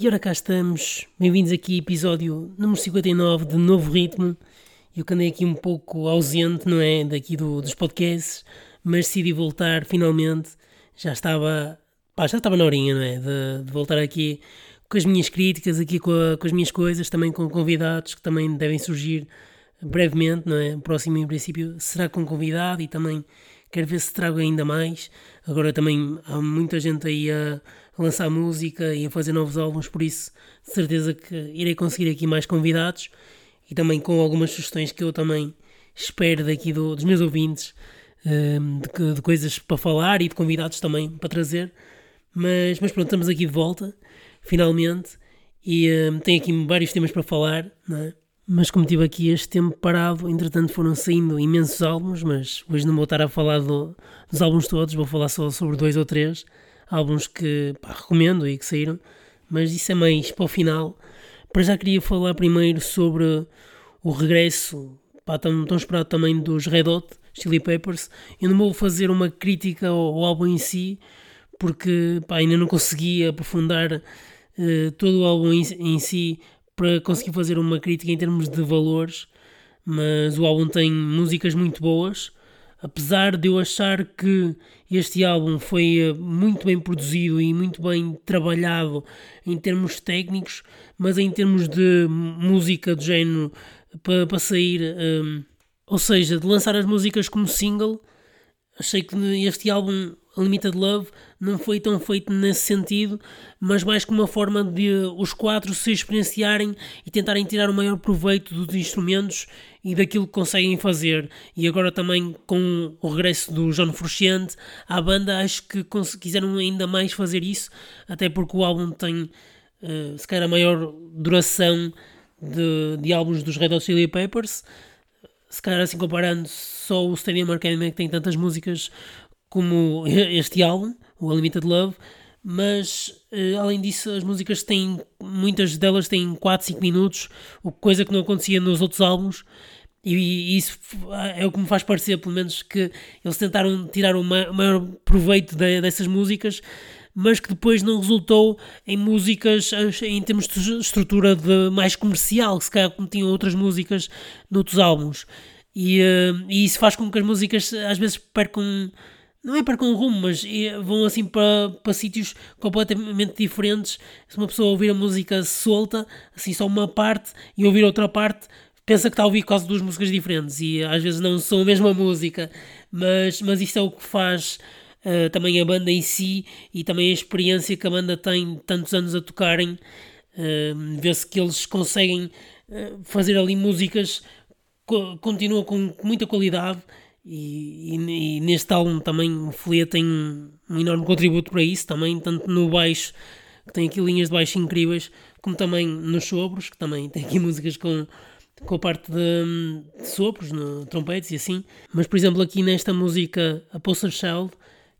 E ora cá estamos, bem-vindos aqui, episódio número 59 de Novo Ritmo. Eu que andei aqui um pouco ausente, não é, daqui do, dos podcasts, mas decidi voltar finalmente. Já estava, pá, já estava na horinha, não é, de, de voltar aqui com as minhas críticas, aqui com, a, com, as minhas coisas, também com convidados que também devem surgir brevemente, não é? O próximo, em princípio, será com convidado e também quero ver se trago ainda mais. Agora também há muita gente aí a lançar música e a fazer novos álbuns, por isso de certeza que irei conseguir aqui mais convidados e também com algumas sugestões que eu também espero daqui do, dos meus ouvintes ehm, de, de, coisas para falar e de convidados também para trazer. Mas, mas pronto, estamos aqui de volta, finalmente, e um, ehm, tenho aqui vários temas para falar, não é? Mas como tive aqui este tempo parado, entretanto foram saindo imensos álbuns, mas hoje não vou estar a falar do, dos álbuns todos, vou falar só sobre dois ou três álbuns que pá, recomendo e que saíram, mas isso é mais para o final. Para já queria falar primeiro sobre o regresso pá, tão, tão esperado também dos Red Hot Chili Peppers. Eu não vou fazer uma crítica ao, ao álbum em si, porque pá, ainda não consegui aprofundar uh, todo o álbum em, em si para conseguir fazer uma crítica em termos de valores, mas o álbum tem músicas muito boas apesar de eu achar que este álbum foi eh, muito bem produzido e muito bem trabalhado em termos técnicos, mas em termos de música do género para, sair, um, ou seja, de lançar as músicas como single, achei que este álbum Unlimited Love não foi tão feito nesse sentido, mas mais como uma forma de os quatro se experienciarem e tentarem tirar o maior proveito dos instrumentos e daquilo que conseguem fazer. E agora também com o regresso do John Frusciante à banda, acho que quiseram ainda mais fazer isso, até porque o álbum tem uh, se calhar a maior duração de, de álbuns dos Red Hot Chili Peppers. Se calhar assim comparando, só o Stadium Arcade que tem tantas músicas como este álbum, o Unlimited Love, mas uh, além disso as músicas têm, muitas delas têm 4, 5 minutos, coisa que não acontecia nos outros álbuns, e, isso é o que me faz parecer, pelo menos, que eles tentaram tirar o maior proveito de, dessas músicas, mas que depois não resultou em músicas em termos de estrutura de mais comercial, se calhar como tinham outras músicas noutros álbuns. E, uh, e isso faz com que as músicas às vezes percam não é para com rumo, mas vão assim para, para sítios completamente diferentes. Se uma pessoa ouvir a música solta, assim só uma parte, e ouvir outra parte, pensa que está a ouvir quase duas músicas diferentes e às vezes não são a mesma música, mas, mas isto é o que faz uh, também a banda em si e também a experiência que a banda tem tantos anos a tocarem. Uh, Vê-se que eles conseguem uh, fazer ali músicas, co continuam com muita qualidade e, e, e, neste álbum também o Folia tem um, enorme contributo para isso, também, tanto no baixo, que tem aqui linhas de baixo incríveis, como também nos sopros, que também tem aqui músicas com, com a parte de, de sopros, no, trompetes e assim. Mas, por exemplo, aqui nesta música, A Poster Child,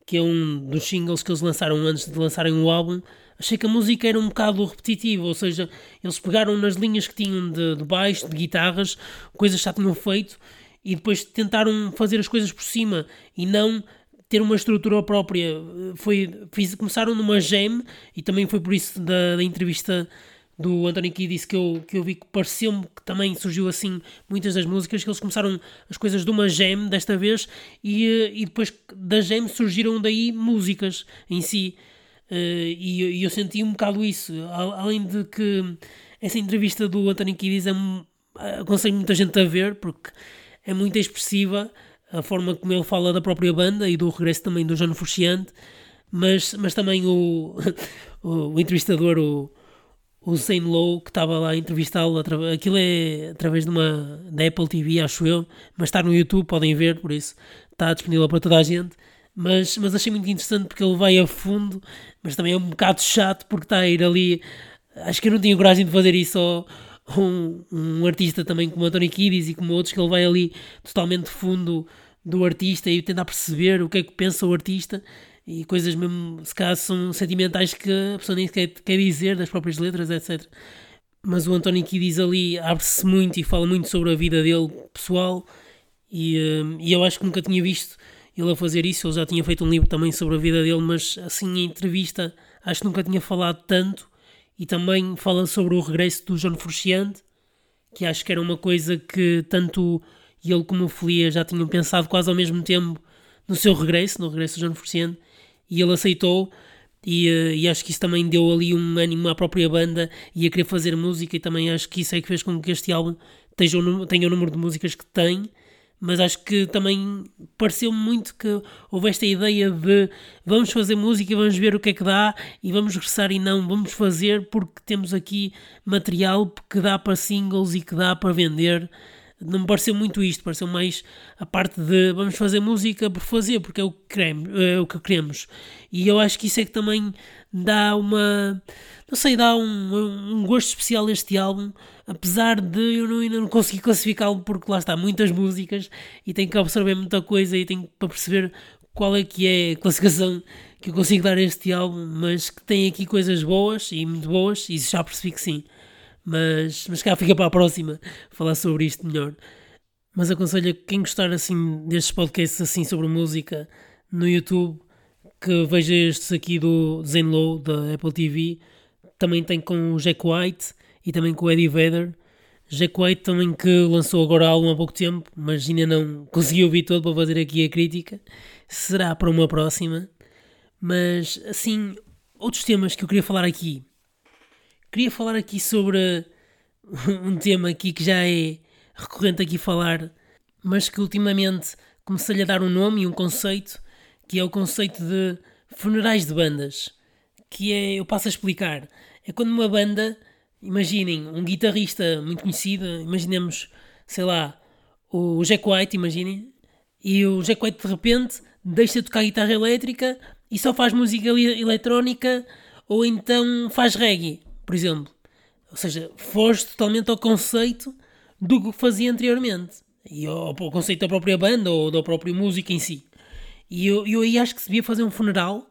que é um dos singles que eles lançaram antes de lançarem o álbum, achei que a música era um bocado repetitiva, ou seja, eles pegaram nas linhas que tinham de, de baixo, de guitarras, coisas que já tinham feito, e depois tentaram fazer as coisas por cima e não ter uma estrutura própria. Foi, fiz, começaram numa jam e também foi por isso da, da entrevista do António Kiedis que eu, que eu vi que pareceu-me que também surgiu assim muitas das músicas, que eles começaram as coisas de uma jam desta vez e, e depois da jam surgiram daí músicas em si. Uh, e, e, eu senti um bocado isso. Além de que essa entrevista do António Kiedis é, aconselho muita gente a ver, porque é muito expressiva a forma como ele fala da própria banda e do regresso também do John Frusciante, mas, mas também o, o, entrevistador, o, o Zane Lowe, que estava lá a entrevistá-lo, aquilo é através de uma da Apple TV, acho eu, mas está no YouTube, podem ver, por isso está disponível para toda a gente. Mas, mas achei muito interessante porque ele vai a fundo, mas também é um bocado chato porque está a ir ali. Acho que eu não tinha coragem de fazer isso um, um artista também como António Kiddis e como outros, que ele vai ali totalmente fundo do artista e tentar perceber o que é que pensa o artista. E coisas mesmo, se calhar são sentimentais que a pessoa nem quer, quer dizer, das próprias letras, etc. Mas o António Kiddis ali abre-se muito e fala muito sobre a vida dele pessoal. E, um, e eu acho que nunca tinha visto ele a fazer isso, ele já tinha feito um livro também sobre a vida dele, mas assim em entrevista acho que nunca tinha falado tanto e também fala sobre o regresso do John Frusciante, que acho que era uma coisa que tanto ele como o Folia já tinham pensado quase ao mesmo tempo no seu regresso, no regresso do John Frusciante, e ele aceitou. E, uh, e, acho que isso também deu ali um ânimo à própria banda e a querer fazer música, e também acho que isso é que fez com que este álbum tenha o número de músicas que tem mas acho que também pareceu muito que houve esta ideia de vamos fazer música e vamos ver o que é que dá e vamos regressar e não, vamos fazer porque temos aqui material que dá para singles e que dá para vender. Não me pareceu muito isto, pareceu mais a parte de vamos fazer música por fazer, porque é o que queremos. É o que queremos. E eu acho que isso é que também dá uma. Não sei, dá um, um gosto especial a este álbum apesar de eu não, ainda não conseguir classificá-lo porque lá está muitas músicas e tenho que absorver muita coisa e tenho para perceber qual é que é a classificação que eu consigo dar a este álbum, mas que tem aqui coisas boas e muito boas, e já percebi que sim. Mas, mas cá fica para a próxima falar sobre isto melhor. Mas aconselho a quem gostar assim destes podcasts assim sobre música no YouTube que veja estes aqui do Zenlow da Apple TV. Também tem com o Jack White e também com o Eddie Vedder. Jack White também que lançou agora álbum há pouco tempo, mas ainda não consegui ouvir todo para fazer aqui a crítica. Será para uma próxima. Mas assim, outros temas que eu queria falar aqui. Queria falar aqui sobre um tema aqui que já é recorrente aqui falar, mas que ultimamente comecei a dar um nome e um conceito, que é o conceito de funerais de bandas. Que é, eu passo a explicar, é quando uma banda Imaginem um guitarrista muito conhecido, imaginemos, sei lá, o Jack White, imaginem, e o Jack White de repente deixa de tocar guitarra elétrica e só faz música eletrónica ou então faz reggae, por exemplo. Ou seja, foge totalmente ao conceito do que fazia anteriormente e ao, ao conceito da própria banda ou da própria música em si. E eu, eu aí acho que se devia fazer um funeral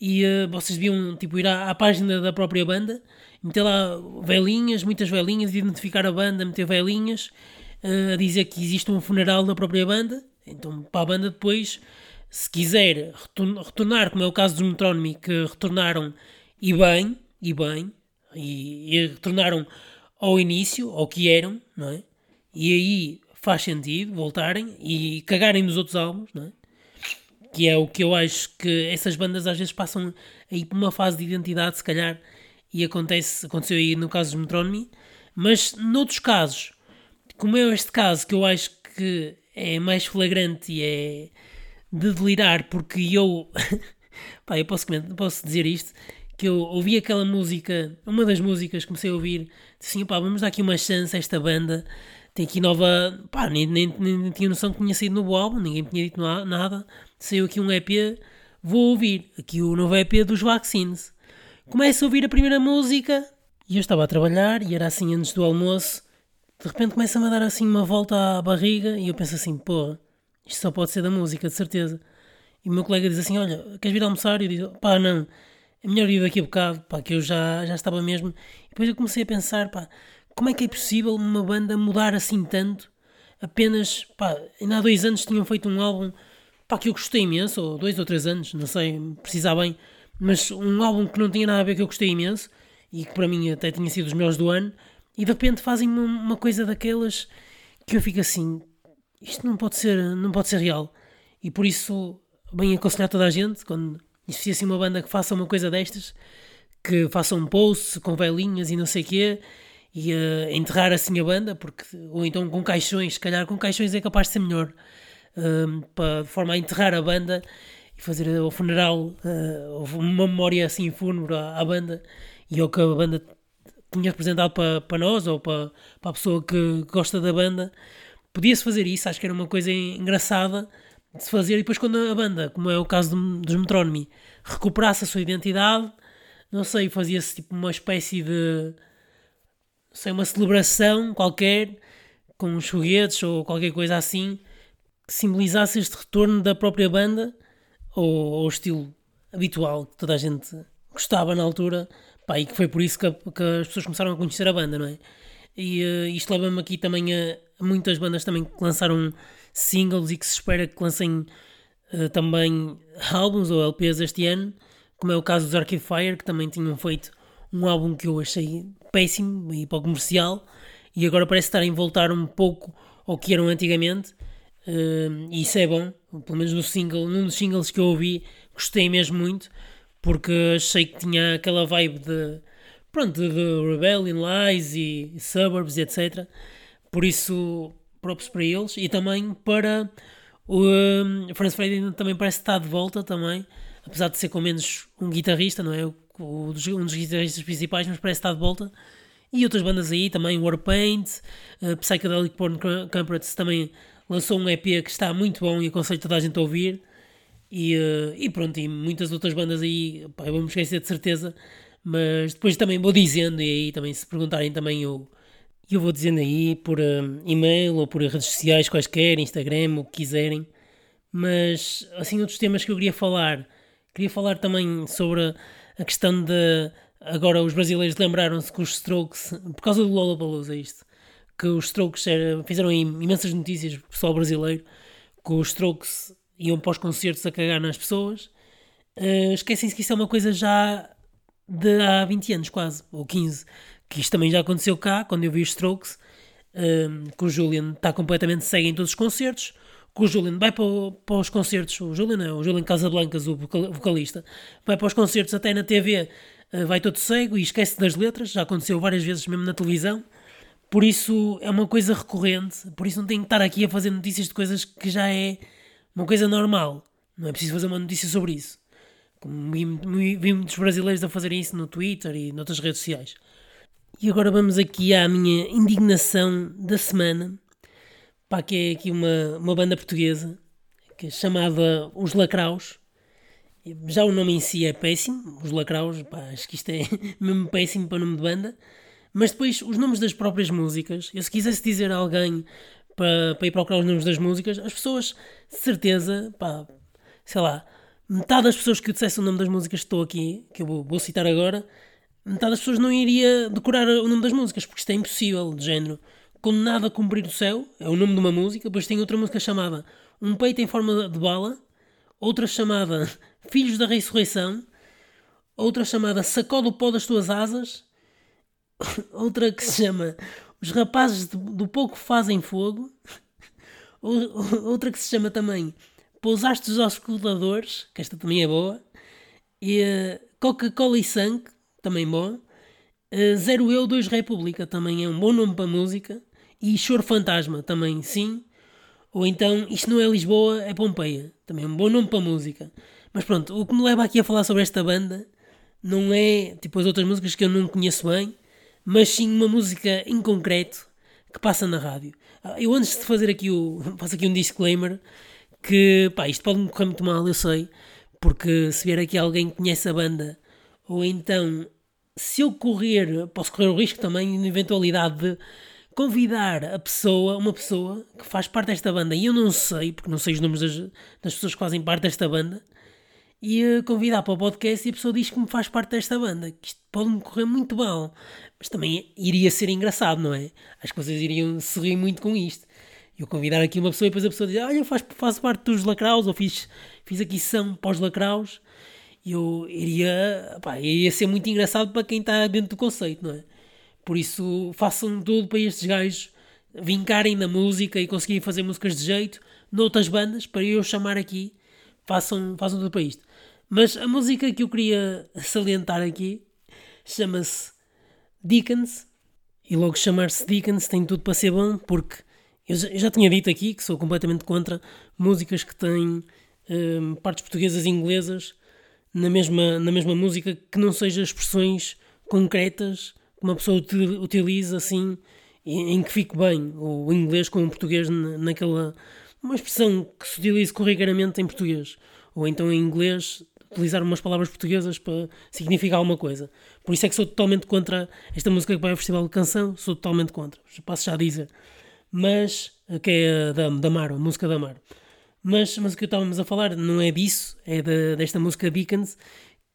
e uh, vocês deviam tipo, ir à, à página da própria banda meter lá velinhas, muitas velinhas, identificar a banda, meter velinhas, uh, a dizer que existe um funeral da própria banda. Então, para a banda depois, se quiser retornar, como é o caso dos Metronomy, que retornaram e bem, e bem, e, e retornaram ao início, ao que eram, não é? E aí faz sentido voltarem e cagarem nos outros álbuns, não é? Que é o que eu acho que essas bandas às vezes passam aí por uma fase de identidade, se calhar e acontece, aconteceu aí no caso dos Metronomy, mas noutros casos, como é este caso que eu acho que é mais flagrante e é de delirar, porque eu, pá, eu posso, posso dizer isto, que eu ouvi aquela música, uma das músicas comecei a ouvir, assim, pá, vamos dar aqui uma chance a esta banda, tem aqui nova, pá, nem, nem, nem tinha noção que tinha saído novo álbum, ninguém tinha dito nada, saiu aqui um EP, vou ouvir, aqui o novo EP dos Vaccines, Começo a ouvir a primeira música e eu estava a trabalhar e era assim antes do almoço. De repente começa-me a dar assim uma volta à barriga e eu penso assim, porra, isto só pode ser da música, de certeza. E o meu colega diz assim, olha, queres vir almoçar? E eu digo, pá, não, é melhor ir daqui a bocado, pá, que eu já, já estava mesmo. E depois eu comecei a pensar, pá, como é que é possível uma banda mudar assim tanto? Apenas, pá, ainda há dois anos tinham feito um álbum, pá, que eu gostei imenso, ou dois ou três anos, não sei precisar bem mas um álbum que não tinha nada a ver que eu gostei imenso e que para mim até tinha sido dos melhores do ano, e de repente fazem uma, uma coisa daquelas que eu fico assim: isto não pode ser, não pode ser real. E por isso, bem aconselhar toda a gente, quando existir assim uma banda que faça uma coisa destas, que faça um post com velinhas e não sei o quê, e uh, enterrar assim a banda, porque, ou então com caixões, se calhar com caixões é capaz de ser melhor, uh, para, de forma a enterrar a banda e fazer o funeral, uh, uma memória assim fúnebre à, à, banda e ao que a banda tinha representado para, para nós ou para, para a pessoa que gosta da banda. Podia-se fazer isso, acho que era uma coisa engraçada de se fazer. E depois, quando a banda, como é o caso dos Metronomy, recuperasse a sua identidade, não sei, fazia-se tipo uma espécie de. Sei, uma celebração qualquer com os foguetes ou qualquer coisa assim que simbolizasse este retorno da própria banda ou o estilo habitual que toda a gente gostava na altura, pá, e que foi por isso que, que as pessoas começaram a conhecer a banda, não é? E uh, isto leva-me aqui também a, a, muitas bandas também que lançaram singles e que se espera que lancem uh, também álbuns ou LPs este ano, como é o caso dos Arcade Fire, que também tinham feito um álbum que eu achei péssimo e pouco comercial, e agora parece estarem a voltar um pouco ao que eram antigamente, uh, e isso é bom, pelo menos no single, num dos singles que eu ouvi, gostei mesmo muito, porque achei que tinha aquela vibe de, pronto, de Rebellion, Lies e Suburbs e etc. Por isso, props para eles, e também para o um, Franz Ferdinand também parece estar de volta também, apesar de ser com menos um guitarrista, não é? O, um dos guitarristas principais, mas parece estar de volta. E outras bandas aí também, Warpaint, uh, Psychedelic Porn Comforts também lançou um EP que está muito bom e aconselho toda a gente a ouvir. E, uh, e pronto, e muitas outras bandas aí, pá, eu vou me esquecer de certeza, mas depois também vou dizendo, e aí também se perguntarem também eu, eu vou dizendo aí por uh, e-mail ou por redes sociais quaisquer, Instagram, o que quiserem. Mas assim, outros temas que eu queria falar, queria falar também sobre a questão de agora os brasileiros lembraram-se que os Strokes, por causa do Lollapalooza isto, que os Strokes era, fizeram imensas notícias pessoal brasileiro, que os Strokes iam para os concertos a cagar nas pessoas. Uh, Esquecem-se que isso é uma coisa já de há 20 anos quase, ou 15, que isto também já aconteceu cá, quando eu vi os Strokes, uh, que o Julian está completamente cego em todos os concertos, que o Julian vai para, para os concertos, o Julian é o Julian Casablancas, o vocalista, vai para os concertos até na TV, uh, vai todo cego e esquece das letras, já aconteceu várias vezes mesmo na televisão, por isso é uma coisa recorrente, por isso não tenho que estar aqui a fazer notícias de coisas que já é uma coisa normal. Não é preciso fazer uma notícia sobre isso. Como vi, vi muitos brasileiros a fazerem isso no Twitter e noutras redes sociais. E agora vamos aqui à minha indignação da semana. Pá, que é aqui uma, uma banda portuguesa que é chamada Os Lacraus. Já o nome em si é péssimo, Os Lacraus, pá, acho que isto é mesmo péssimo para o nome de banda. Mas depois, os nomes das próprias músicas, eu se quisesse dizer a alguém para, para ir procurar os nomes das músicas, as pessoas, de certeza, pá, sei lá, metade das pessoas que dissessem o nome das músicas que estou aqui, que eu vou, vou, citar agora, metade das pessoas não iria decorar o nome das músicas, porque isto é impossível, de género. Condenado a cumprir o céu, é o nome de uma música, depois tem outra música chamada Um Peito em Forma de Bala, outra chamada Filhos da Ressurreição, outra chamada Sacode o Pó das Tuas Asas, outra que se chama os rapazes do pouco fazem fogo. Outra que se chama também Pousaste os auscultadores, que esta também é boa. E uh, Coca-Cola e Sangue, também bom. Uh, Zero Eu, Dois República, também é um bom nome para música. E Choro Fantasma, também sim. Ou então Isto Não é Lisboa, é Pompeia. Também é um bom nome para música. Mas pronto, o que me leva aqui a falar sobre esta banda não é tipo as outras músicas que eu não conheço bem mas sim uma música em concreto que passa na rádio. Ah, eu antes de fazer aqui o. faço aqui um disclaimer que pá, isto pode me correr muito mal, eu sei, porque se vier aqui alguém que conhece a banda, ou então se eu correr, posso correr o risco também, na eventualidade de convidar a pessoa, uma pessoa que faz parte desta banda, e eu não sei, porque não sei os nomes das, das pessoas que fazem parte desta banda, e convidar para o podcast e a pessoa diz que me faz parte desta banda, que isto pode-me correr muito mal, mas também iria ser engraçado, não é? Acho que vocês iriam se rir muito com isto. Eu convidar aqui uma pessoa e depois a pessoa diz: Olha, eu faço, faço parte dos lacraus, ou fiz, fiz aqui são pós lacraus. E eu iria, pá, iria ser muito engraçado para quem está dentro do conceito, não é? Por isso, façam tudo para estes gajos vincarem na música e conseguirem fazer músicas de jeito noutras bandas para eu chamar aqui. Façam, façam tudo para isto. Mas a música que eu queria salientar aqui chama-se Dickens. E logo chamar-se Dickens tem tudo para ser bom, porque eu já tinha dito aqui que sou completamente contra músicas que têm um, partes portuguesas e inglesas na mesma, na mesma música que não sejam expressões concretas que uma pessoa utiliza assim em que fique bem o inglês com o português naquela uma expressão que se utilize corriqueiramente em português ou então em inglês utilizar umas palavras portuguesas para significar alguma coisa. Por isso é que sou totalmente contra esta música que vai ao Festival de Canção, sou totalmente contra, passo já a dizer. Mas, que é da, da Mar, a música da Mar. Mas, mas o que estávamos a falar não é disso, é de, desta música Dickens,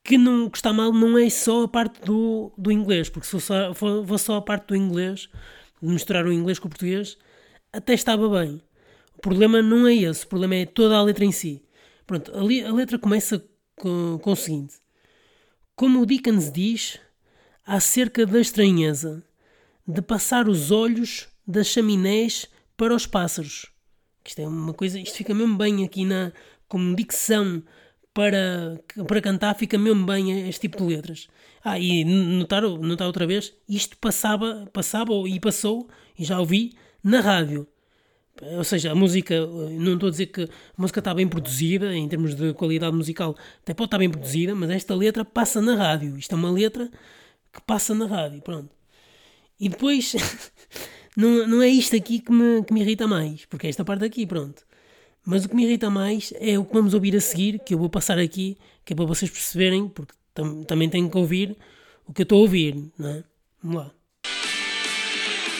que não que está mal não é só a parte do, do inglês, porque se for só a parte do inglês, de misturar o inglês com o português, até estava bem. O problema não é esse, o problema é toda a letra em si. Pronto, a, a letra começa com, com o seguinte: Como o Dickens diz, acerca da estranheza de passar os olhos das chaminés para os pássaros. Isto é uma coisa, isto fica mesmo bem aqui na como dicção para, para cantar, fica mesmo bem este tipo de letras. Ah, e notar, notar outra vez, isto passava, passava e passou, e já ouvi, na rádio. Ou seja, a música, não estou a dizer que a música está bem produzida, em termos de qualidade musical, até pode estar bem produzida, mas esta letra passa na rádio. Isto é uma letra que passa na rádio, pronto. E depois, não, não é isto aqui que me, que me irrita mais, porque é esta parte aqui, pronto. Mas o que me irrita mais é o que vamos ouvir a seguir, que eu vou passar aqui, que é para vocês perceberem, porque tam também tenho que ouvir o que eu estou a ouvir, não é? Vamos lá.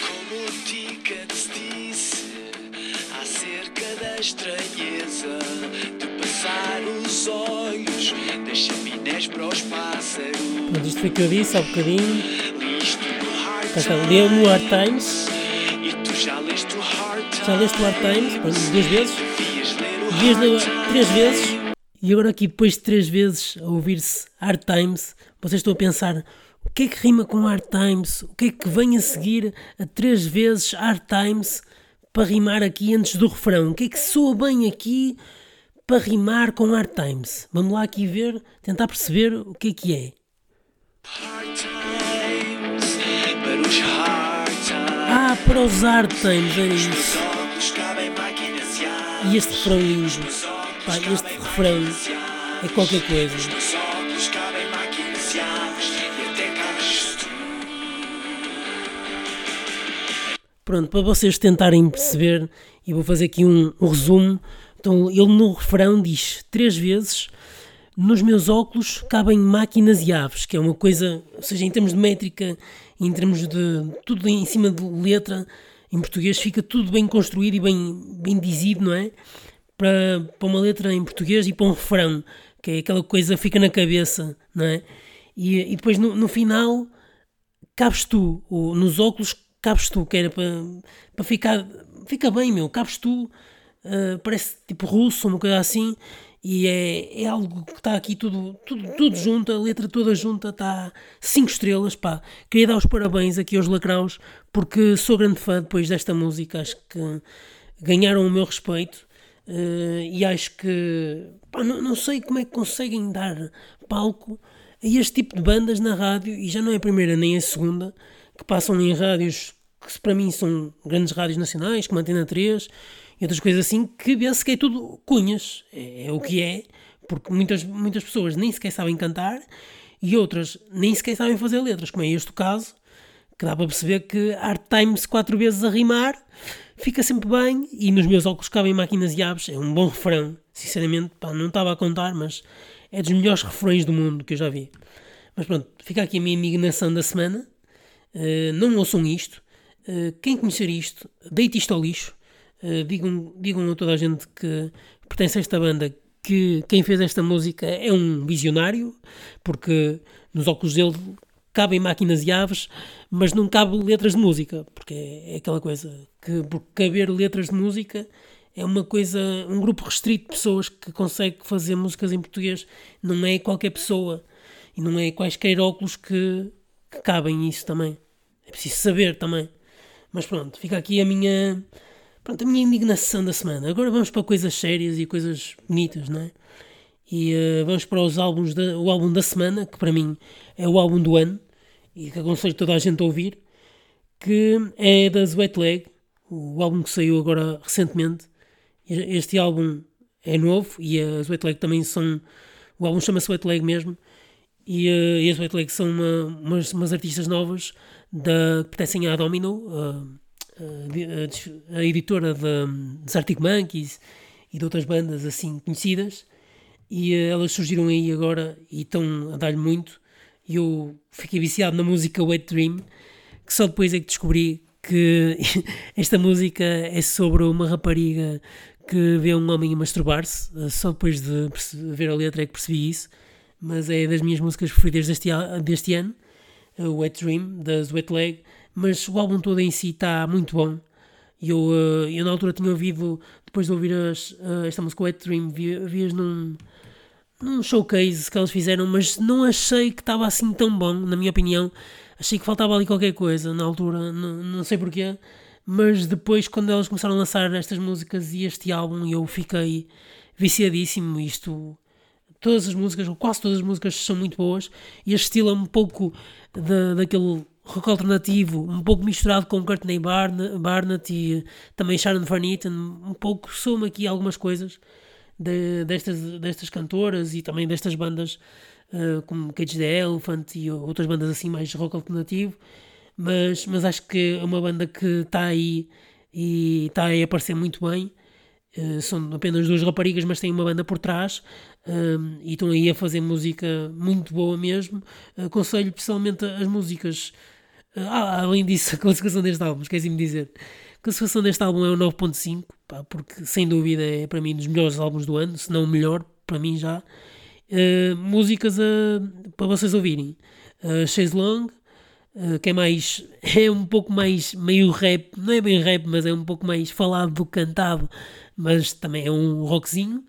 Como o Tickets disse acerca da estranheza de passar os olhos das chaminés para os pássaros. Pronto, isto foi o que eu disse há bocadinho. Cá está, leu-me o Hard Times. Já leste o Hard Times, duas vezes. Devias Hard três vezes. E agora aqui, depois de três vezes a ouvir-se Hard Times, vocês estão a pensar o que é que rima com Hard Times? O que é que vem a seguir a três vezes Hard Times para rimar aqui antes do refrão? O que é que soa bem aqui para rimar com Hard Times? Vamos lá aqui ver, tentar perceber o que é que é. Ah, para os Hard Times, era isso. E este refrão lindo. Pá, este refrão é qualquer coisa. Pronto, para vocês tentarem perceber, e vou fazer aqui um, um resumo. Então, ele no refrão diz três vezes: Nos meus óculos cabem máquinas e aves, que é uma coisa, ou seja, em termos de métrica, em termos de tudo em cima de letra, em português fica tudo bem construído e bem, bem dizido, não é? Para, para uma letra em português e para um refrão, que é aquela coisa fica na cabeça, não é? E, e depois no, no final cabes tu, ou nos óculos cabes tu, que era para, para ficar, fica bem, meu, cabes tu, uh, parece tipo russo, uma coisa assim, e é, é algo que está aqui tudo, tudo, tudo junto, a letra toda junta, está 5 estrelas, pá. Queria dar os parabéns aqui aos Lacraus, porque sou grande fã depois desta música, acho que ganharam o meu respeito. Uh, e acho que pá, não, não sei como é que conseguem dar palco a este tipo de bandas na rádio, e já não é a primeira nem a segunda, que passam em rádios que para mim são grandes rádios nacionais, como a Antena 3 e outras coisas assim, que vê-se que é tudo cunhas, é, é, o que é, porque muitas, muitas pessoas nem sequer sabem cantar e outras nem sequer sabem fazer letras, como é este o caso, que dá para perceber que Hard Times quatro vezes a rimar fica sempre bem e nos meus óculos cabem máquinas e aves, é um bom refrão, sinceramente, pá, não estava a contar, mas é dos melhores refrões do mundo que eu já vi. Mas pronto, fica aqui a minha indignação da semana. Uh, não ouçam isto. Uh, quem conhecer isto, deite isto ao lixo. Uh, digam, digam a toda a gente que pertence a esta banda que quem fez esta música é um visionário, porque nos óculos dele cabem máquinas e aves, mas não cabe letras de música, porque é, é aquela coisa que por caber letras de música é uma coisa, um grupo restrito de pessoas que consegue fazer músicas em português, não é qualquer pessoa e não é quaisquer óculos que, que cabem isso também. É preciso saber também. Mas pronto, fica aqui a minha, pronto, a minha indignação da semana. Agora vamos para coisas sérias e coisas bonitas, não é? E uh, vamos para os álbuns da, o álbum da semana, que para mim é o álbum do ano e que aconselho toda a gente a ouvir, que é da Wet Leg, o álbum que saiu agora recentemente. Este álbum é novo e as Wet Leg também são. O álbum chama-se Wet Leg mesmo. E, uh, e as Wet Leg são uma, umas, umas artistas novas da, que pertencem à Domino, a, a, a editora de, Arctic Monkeys e de outras bandas assim conhecidas. E uh, elas surgiram aí agora e estão a dar-lhe muito. E eu fiquei viciado na música Wet Dream, que só depois é que descobri que esta música é sobre uma rapariga que vê um homem a masturbar-se. Só depois de ver a letra é que percebi isso mas é das minhas músicas preferidas deste, deste ano, Wet Dream, das Wet Leg, mas o álbum todo em si está muito bom. Eu, uh, eu na altura tinha ouvido, depois de ouvir as, uh, esta música Wet Dream, vi, vi-as num, num showcase que eles fizeram, mas não achei que estava assim tão bom, na minha opinião. Achei que faltava ali qualquer coisa na altura, não, sei porquê. Mas depois, quando eles começaram a lançar estas músicas e este álbum, eu fiquei viciadíssimo. Isto, todas as músicas, ou quase todas as músicas, são muito boas. E este estilo é um pouco de, daquele rock alternativo, um pouco misturado com Courtney Barnett e também Sharon Van Etten. Um pouco soma aqui algumas coisas de, destas, destas cantoras e também destas bandas uh, como Cage the Elephant e outras bandas assim mais rock alternativo. Mas, mas acho que é uma banda que está aí e está aí a aparecer muito bem. Uh, são apenas duas raparigas, mas têm uma banda por trás uh, e estão aí a fazer música muito boa mesmo. Aconselho principalmente as músicas. Além disso, a classificação deste álbum, esqueci-me de dizer. A classificação deste álbum é o 9.5, porque sem dúvida é para mim um dos melhores álbuns do ano, se não o melhor, para mim já. Uh, músicas para vocês ouvirem. Uh, Chase Long, uh, que é mais. é um pouco mais meio rap, não é bem rap, mas é um pouco mais falado do cantado, mas também é um rockzinho.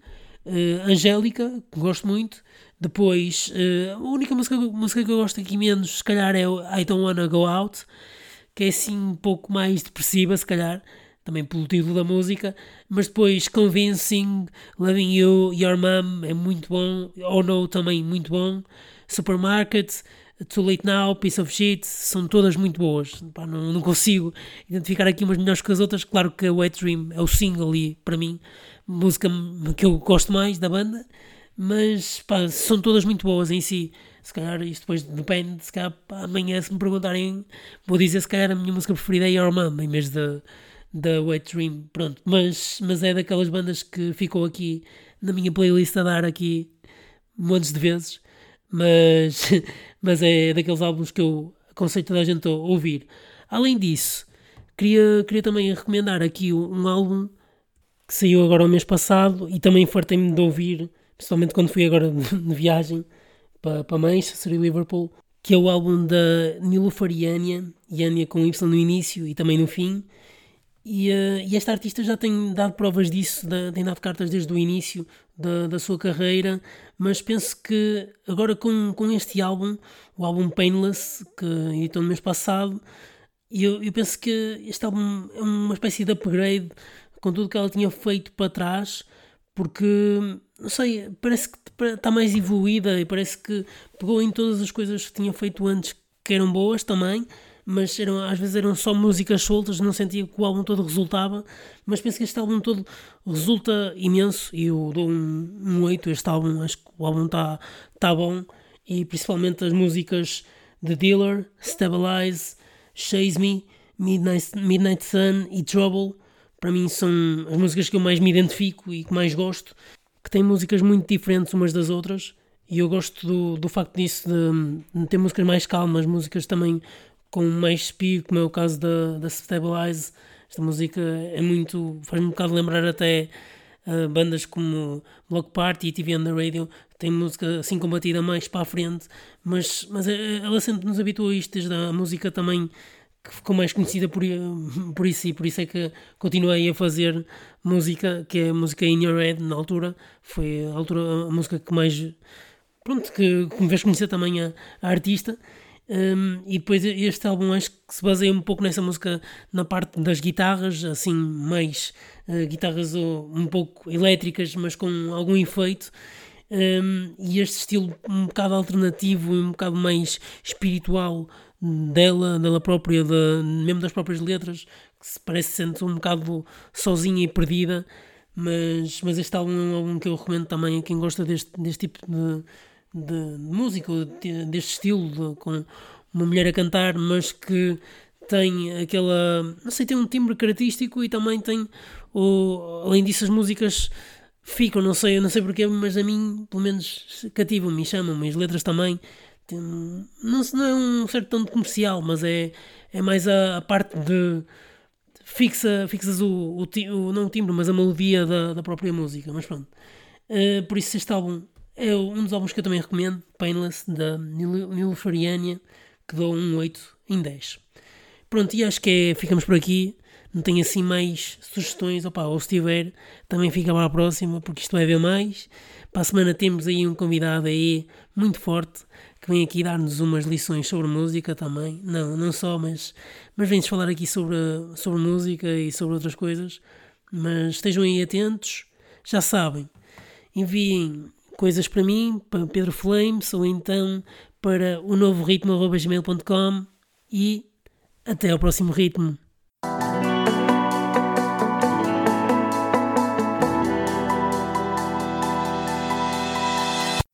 Uh, Angélica, que gosto muito. Depois, uh, a única música, música que eu gosto aqui menos, se calhar, é I Don't Wanna Go Out, que é assim um pouco mais depressiva, se calhar, também pelo título da música. Mas depois, Convincing, Loving You, Your Mom é muito bom, Oh No também muito bom. Supermarket, Too Late Now, Piece of Shit, são todas muito boas. Pá, não, não, consigo identificar aqui umas melhores que as outras. Claro que a Wet Dream é o single e, para mim, música que eu gosto mais da banda. Mas pá, são todas muito boas em si. Se calhar isto depois depende. Se calhar pá, amanhã, se me perguntarem, vou dizer se calhar a minha música preferida é Your Mom em vez da, da Wet Dream. Pronto, mas, mas é daquelas bandas que ficou aqui na minha playlist a dar aqui montes de vezes mas, mas é daqueles álbuns que eu aconselho toda a gente a ouvir. Além disso, queria, queria também recomendar aqui um álbum que saiu agora o mês passado e também fartei-me de ouvir, principalmente quando fui agora de viagem para, para Manchester e Liverpool, que é o álbum da Nilufar Yania, Yania com Y no início e também no fim, e, uh, e, esta artista já tem dado provas disso, tem dado cartas desde o início da, da sua carreira, mas penso que agora com, com este álbum, o álbum Painless, que editou no mês passado, eu, eu penso que este álbum é uma espécie de upgrade com tudo que ela tinha feito para trás, porque, não sei, parece que está mais evoluída e parece que pegou em todas as coisas que tinha feito antes que eram boas também mas eram, às vezes eram só músicas soltas, não sentia que o álbum todo resultava, mas penso que este álbum todo resulta imenso e eu dou um, um 8 a este álbum, acho que o álbum está tá bom e principalmente as músicas The Dealer, Stabilize, Chase Me, Midnight, Midnight Sun e Trouble, para mim são as músicas que eu mais me identifico e que mais gosto, que têm músicas muito diferentes umas das outras. E eu gosto do, do facto disso, de, ter músicas mais calmas, músicas também com mais speed, como é o caso da, da Stabilize. Esta música é muito. faz-me um bocado lembrar até uh, bandas como Block Party e TV on the Radio, tem música assim combatida mais para a frente, mas, mas é, ela sempre nos habituou a isto, desde a música também que ficou mais conhecida por, por isso e por isso é que continuei a fazer música, que é a música In Your Head na altura, foi a altura a música que mais pronto, que, que me fez conhecer também a, a artista um, e depois este álbum acho que se baseia um pouco nessa música na parte das guitarras, assim, mais uh, guitarras um pouco elétricas, mas com algum efeito. Um, e este estilo um bocado alternativo e um bocado mais espiritual dela, dela própria, de, mesmo das próprias letras, que se parece sente um bocado sozinha e perdida. Mas, mas este álbum é um álbum que eu recomendo também a quem gosta deste, deste tipo de de, música, deste estilo, de, com uma mulher a cantar, mas que tem aquela. Não sei, tem um timbre característico e também tem. O, além disso, as músicas ficam, não sei, não sei porquê, mas a mim, pelo menos, cativam-me, chamam-me. As letras também. Tem, não, não é um certo tanto comercial, mas é, é mais a, a parte de. Fixa, fixas o, o, o, não o timbre, mas a melodia da, da própria música. Mas pronto. Uh, por isso, este álbum é um dos álbuns que eu também recomendo, Painless, da Nilufariania, que dou um 8 em 10. Pronto, e acho que é, ficamos por aqui. não tenho assim mais sugestões, opa, ou se tiver, também fica para a próxima, porque isto vai haver mais. Para a semana temos aí um convidado aí muito forte, que vem aqui dar-nos umas lições sobre música também. Não, não só, mas, mas vem-nos falar aqui sobre, sobre música e sobre outras coisas. Mas estejam aí atentos, já sabem. Enviem coisas para mim, para Pedro Flames, ou então para o novo ritmo.gmail.com e até ao próximo ritmo.